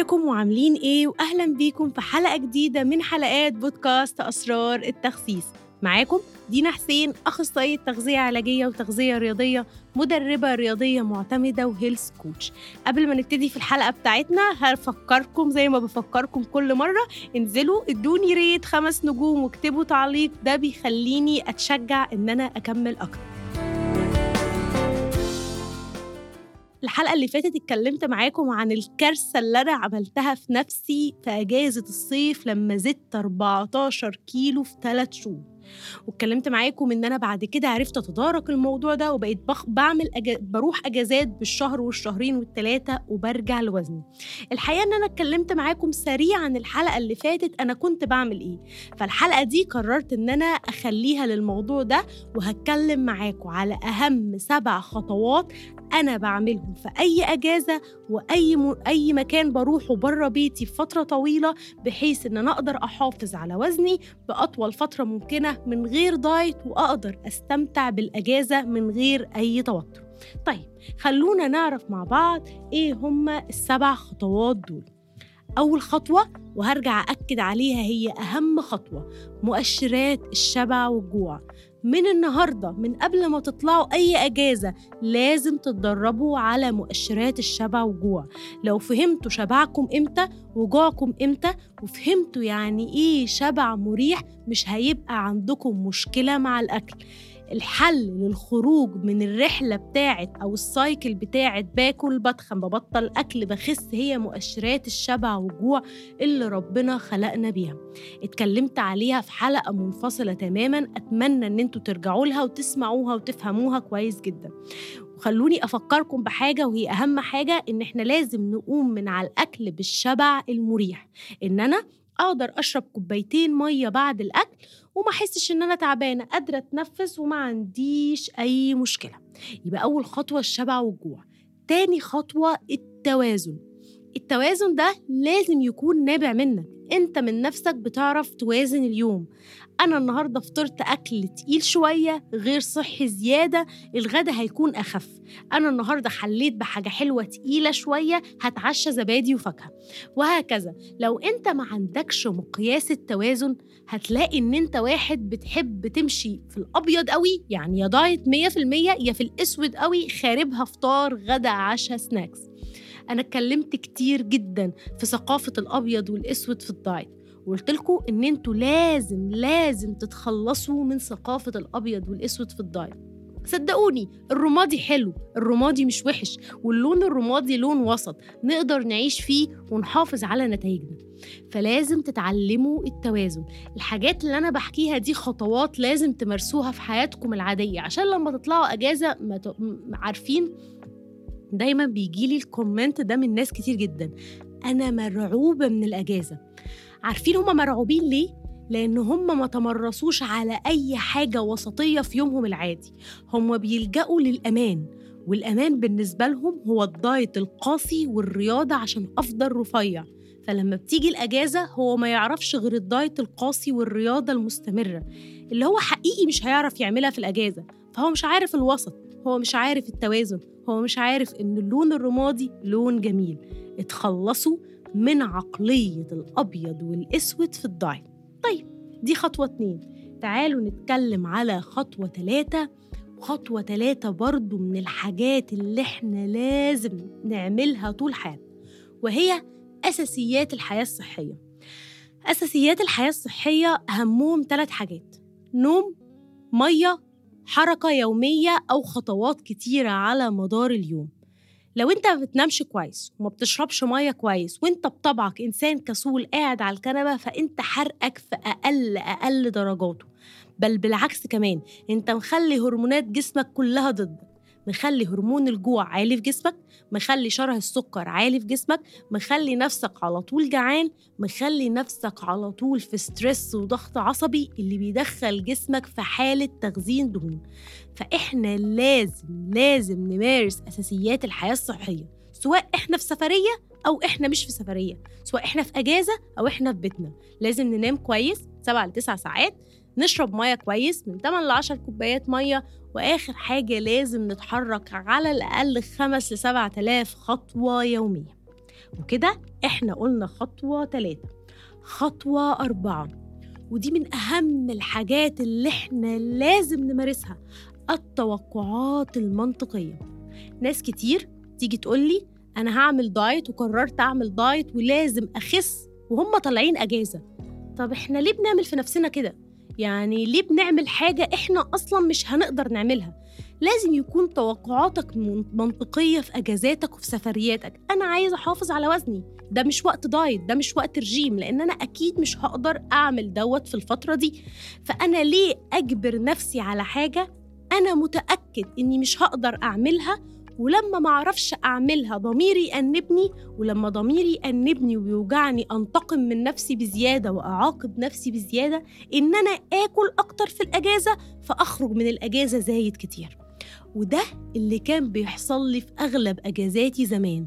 ازيكم وعاملين إيه؟ واهلا بيكم في حلقة جديدة من حلقات بودكاست أسرار التخسيس. معاكم دينا حسين أخصائية تغذية علاجية وتغذية رياضية مدربة رياضية معتمدة وهيلث كوتش. قبل ما نبتدي في الحلقة بتاعتنا هفكركم زي ما بفكركم كل مرة انزلوا ادوني ريت خمس نجوم واكتبوا تعليق ده بيخليني أتشجع إن أنا أكمل أكتر. الحلقة اللي فاتت اتكلمت معاكم عن الكارثة اللي أنا عملتها في نفسي في أجازة الصيف لما زدت 14 كيلو في 3 شهور. واتكلمت معاكم إن أنا بعد كده عرفت أتدارك الموضوع ده وبقيت بخ... بعمل أج... بروح أجازات بالشهر والشهرين والثلاثه وبرجع لوزني. الحقيقة إن أنا اتكلمت معاكم سريعا الحلقة اللي فاتت أنا كنت بعمل إيه. فالحلقة دي قررت إن أنا أخليها للموضوع ده وهتكلم معاكم على أهم سبع خطوات أنا بعملهم في أي أجازة وأي م... أي مكان بروحه بره بيتي في فترة طويلة بحيث إن أنا أقدر أحافظ على وزني بأطول فترة ممكنة من غير دايت وأقدر أستمتع بالأجازة من غير أي توتر. طيب خلونا نعرف مع بعض إيه هما السبع خطوات دول. أول خطوة وهرجع أكد عليها هي أهم خطوة مؤشرات الشبع والجوع. من النهاردة من قبل ما تطلعوا أي أجازة لازم تتدربوا على مؤشرات الشبع والجوع لو فهمتوا شبعكم إمتى وجوعكم إمتى وفهمتوا يعني إيه شبع مريح مش هيبقى عندكم مشكلة مع الأكل. الحل للخروج من الرحلة بتاعت أو السايكل بتاعت باكل بتخن ببطل أكل بخس هي مؤشرات الشبع والجوع اللي ربنا خلقنا بيها. اتكلمت عليها في حلقة منفصلة تماما. أتمنى إن أنتوا ترجعوا لها وتسمعوها وتفهموها كويس جدا. وخلوني أفكركم بحاجة وهي أهم حاجة إن إحنا لازم نقوم من على الأكل بالشبع المريح. إن أنا أقدر أشرب كوبايتين مية بعد الأكل وما أحسش إن أنا تعبانة قادرة أتنفس وما عنديش أي مشكلة. يبقى أول خطوة الشبع والجوع. تاني خطوة التوازن. التوازن ده لازم يكون نابع منك. انت من نفسك بتعرف توازن اليوم. أنا النهارده فطرت أكل تقيل شوية غير صحي زيادة الغدا هيكون أخف. أنا النهارده حليت بحاجة حلوة تقيلة شوية هتعشى زبادي وفاكهة. وهكذا. لو أنت ما عندكش مقياس التوازن هتلاقي إن أنت واحد بتحب تمشي في الأبيض قوي يعني يا دايت 100% يا في الأسود قوي خاربها فطار غدا عشاء سناكس أنا اتكلمت كتير جدا في ثقافة الأبيض والأسود في الدايت وقلت لكم إن أنتوا لازم لازم تتخلصوا من ثقافة الأبيض والأسود في الدايت صدقوني الرمادي حلو الرمادي مش وحش واللون الرمادي لون وسط نقدر نعيش فيه ونحافظ على نتائجنا فلازم تتعلموا التوازن الحاجات اللي أنا بحكيها دي خطوات لازم تمارسوها في حياتكم العادية عشان لما تطلعوا أجازة ما. عارفين دايما بيجيلي ال comment ده من ناس كتير جدا. أنا مرعوبة من الأجازة. عارفين هما مرعوبين ليه؟ لأن هم ما تمرسوش على أي حاجة وسطية في يومهم العادي. هم بيلجأوا للأمان والأمان بالنسبة لهم هو ال diet القاسي والرياضة عشان أفضل رفيع. فلما بتيجي الأجازة هو ما يعرفش غير ال diet القاسي والرياضة المستمرة. اللي هو حقيقي مش هيعرف يعملها في الأجازة. فهو مش عارف الوسط هو مش عارف التوازن هو مش عارف إن اللون الرمادي لون جميل. اتخلصوا من عقلية الأبيض والأسود في الدايت طيب دي خطوة اتنين. تعالوا نتكلم على خطوة تلاتة. خطوة تلاتة برضو من الحاجات اللي إحنا لازم نعملها طول حياتنا وهي أساسيات الحياة الصحية. أساسيات الحياة الصحية أهمهم ثلاث حاجات. نوم مية حركة يومية أو خطوات كتيرة على مدار اليوم. لو أنت ما بتنامش كويس وما بتشربش مية كويس وأنت بطبعك إنسان كسول قاعد على الكنبة فأنت حرقك في أقل أقل درجاته. بل بالعكس كمان أنت مخلي هرمونات جسمك كلها ضدك. مخلي هرمون الجوع عالي في جسمك مخلي شره السكر عالي في جسمك مخلي نفسك على طول جعان مخلي نفسك على طول في ستريس وضغط عصبي اللي بيدخل جسمك في حالة تخزين دهون. فإحنا لازم لازم نمارس أساسيات الحياة الصحية سواء إحنا في سفرية أو إحنا مش في سفرية سواء إحنا في أجازة أو إحنا في بيتنا. لازم ننام كويس 7 ل 9 ساعات نشرب مية كويس من 8 ل 10 كوبايات مية وآخر حاجة لازم نتحرك على الأقل 5 ل 7000 خطوة يوميا وكده إحنا قلنا خطوة تلاتة. خطوة أربعة. ودي من أهم الحاجات اللي إحنا لازم نمارسها التوقعات المنطقية. ناس كتير تيجي تقولي أنا هعمل دايت وقررت أعمل دايت ولازم أخس وهم طالعين أجازة. طب إحنا ليه بنعمل في نفسنا كده؟ يعني ليه بنعمل حاجة إحنا أصلا مش هنقدر نعملها؟ لازم يكون توقعاتك منطقية في أجازاتك وفي سفرياتك. أنا عايز أحافظ على وزني. ده مش وقت دايت ده مش وقت رجيم لأن أنا أكيد مش هقدر أعمل دوت في الفترة دي. فأنا ليه أجبر نفسي على حاجة؟ أنا متأكد إني مش هقدر أعملها ولما معرفش أعملها ضميري يأنبني ولما ضميري يأنبني ويوجعني أنتقم من نفسي بزيادة وأعاقب نفسي بزيادة إن أنا آكل أكتر في الأجازة فأخرج من الأجازة زايد كتير. وده اللي كان بيحصل لي في أغلب أجازاتي زمان.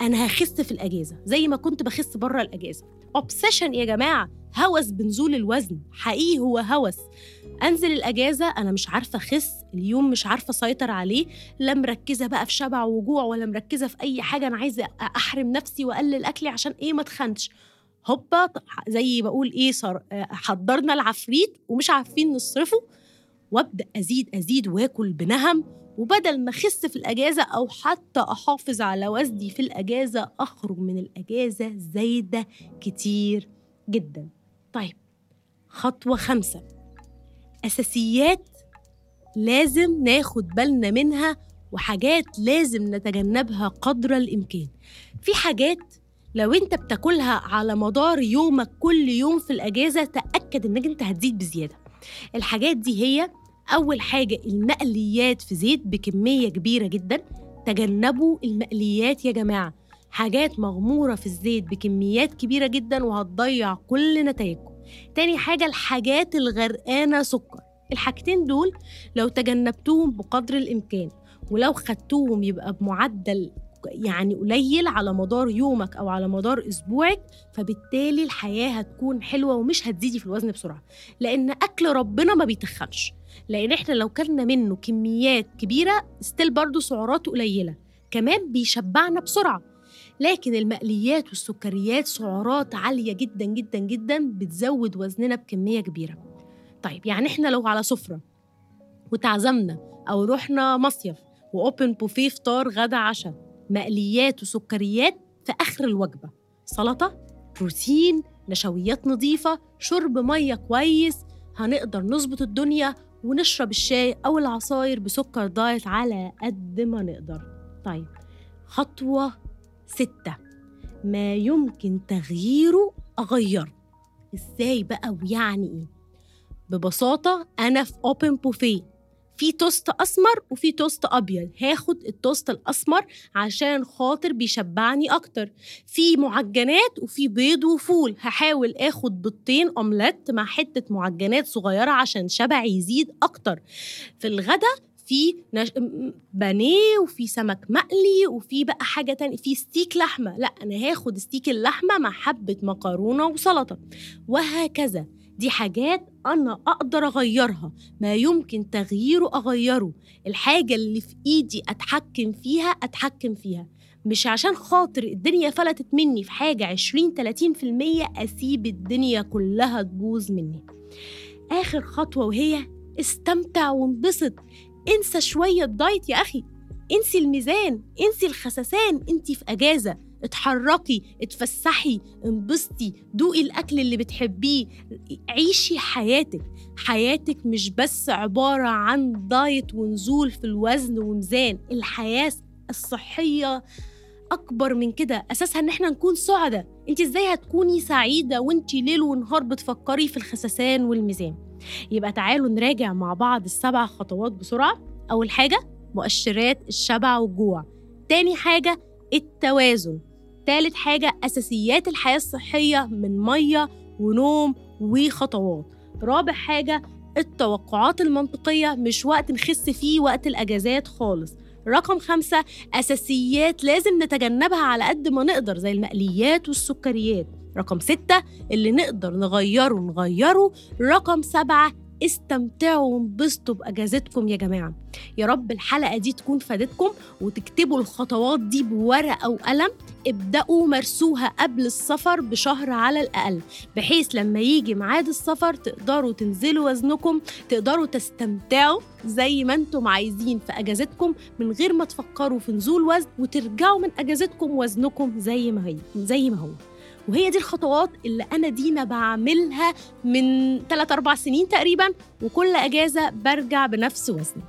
أنا هخس في الأجازة زي ما كنت بخس بره الأجازة. أوبسيشن يا جماعة. هوس بنزول الوزن. حقيقي هو هوس. أنزل الأجازة أنا مش عارفة أخس. اليوم مش عارفة أسيطر عليه. لا مركزة بقى في شبع وجوع ولا مركزة في أي حاجة. أنا عايزة أحرم نفسي وأقلل أكلي عشان إيه ما تخنش. هوبا زي بقول إيه صار حضرنا العفريت ومش عارفين نصرفه. وأبدأ أزيد أزيد وآكل بنهم. وبدل ما أخس في الأجازة أو حتى أحافظ على وزني في الأجازة أخرج من الأجازة زايدة كتير جدا. طيب خطوة خمسة. أساسيات لازم ناخد بالنا منها وحاجات لازم نتجنبها قدر الإمكان. في حاجات لو أنت بتاكلها على مدار يومك كل يوم في الأجازة تأكد إنك أنت هتزيد بزيادة. الحاجات دي هي أول حاجة المقليات في زيت بكمية كبيرة جدا. تجنبوا المقليات يا جماعة. حاجات مغمورة في الزيت بكميات كبيرة جدا وهتضيع كل نتائجكم تاني حاجة الحاجات الغرقانة سكر. الحاجتين دول لو تجنبتوهم بقدر الإمكان ولو خدتوهم يبقى بمعدل يعني قليل على مدار يومك أو على مدار أسبوعك فبالتالي الحياة هتكون حلوة ومش هتزيدي في الوزن بسرعة. لأن أكل ربنا ما بيتخنش. لأن إحنا لو كلنا منه كميات كبيرة ستيل برضه سعراته قليلة. كمان بيشبعنا بسرعة. لكن المقليات والسكريات سعرات عالية جدا جدا جدا بتزود وزننا بكمية كبيرة. طيب يعني إحنا لو على سفرة وتعزمنا أو رحنا مصيف وأوبن بوفيه فطار غدا عشاء مقليات وسكريات في آخر الوجبة سلطة بروتين نشويات نظيفة شرب مية كويس هنقدر نظبط الدنيا ونشرب الشاي أو العصاير بسكر دايت على قد ما نقدر. طيب خطوة ستة. ما يمكن تغييره أغيره. إزاي بقى ويعني إيه؟ ببساطة أنا في open buffet في توست أسمر وفي توست أبيض. هاخد التوست الأسمر عشان خاطر بيشبعني أكتر. في معجنات وفي بيض وفول. هحاول آخد بيضتين اومليت مع حتة معجنات صغيرة عشان شبعي يزيد أكتر. في الغدا في نش... بانيه وفي سمك مقلي وفي بقى حاجة تانية في ستيك لحمة. لا أنا هاخد ستيك اللحمة مع حبة مكرونة وسلطة. وهكذا. دي حاجات أنا أقدر أغيرها. ما يمكن تغييره أغيره. الحاجة اللي في إيدي أتحكم فيها أتحكم فيها. مش عشان خاطر الدنيا فلتت مني في حاجة 20 30% أسيب الدنيا كلها تبوظ مني. آخر خطوة وهي استمتع وانبسط. انسى شوية دايت يا أخي. انسي الميزان انسي الخسسان. انت في أجازة اتحركي اتفسحي انبسطي دوقي الأكل اللي بتحبيه. عيشي حياتك. حياتك مش بس عبارة عن دايت ونزول في الوزن وميزان. الحياة الصحية أكبر من كده أساسها إن إحنا نكون سعداء. أنت إزاي هتكوني سعيدة وأنت ليل ونهار بتفكري في الخسسان والميزان؟ يبقى تعالوا نراجع مع بعض السبع خطوات بسرعة. أول حاجة مؤشرات الشبع والجوع. تاني حاجة التوازن. تالت حاجة أساسيات الحياة الصحية من مية ونوم وخطوات. رابع حاجة التوقعات المنطقية مش وقت نخس فيه وقت الأجازات خالص. رقم خمسة أساسيات لازم نتجنبها على قد ما نقدر زي المقليات والسكريات. رقم ستة اللي نقدر نغيره نغيره. رقم سبعة استمتعوا وانبسطوا بأجازتكم يا جماعة. يا رب الحلقة دي تكون فادتكم وتكتبوا الخطوات دي بورقة وقلم ابدأوا مارسوها قبل السفر بشهر على الأقل بحيث لما يجي ميعاد السفر تقدروا تنزلوا وزنكم تقدروا تستمتعوا زي ما أنتم عايزين في أجازتكم من غير ما تفكروا في نزول وزن وترجعوا من أجازتكم وزنكم زي ما هي زي ما هو. وهي دي الخطوات اللي أنا دينا بعملها من 3 4 سنين تقريبا وكل أجازة برجع بنفس وزني.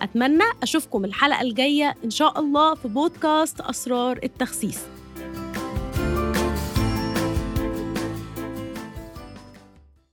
أتمنى أشوفكم الحلقة الجاية إن شاء الله في بودكاست أسرار التخسيس.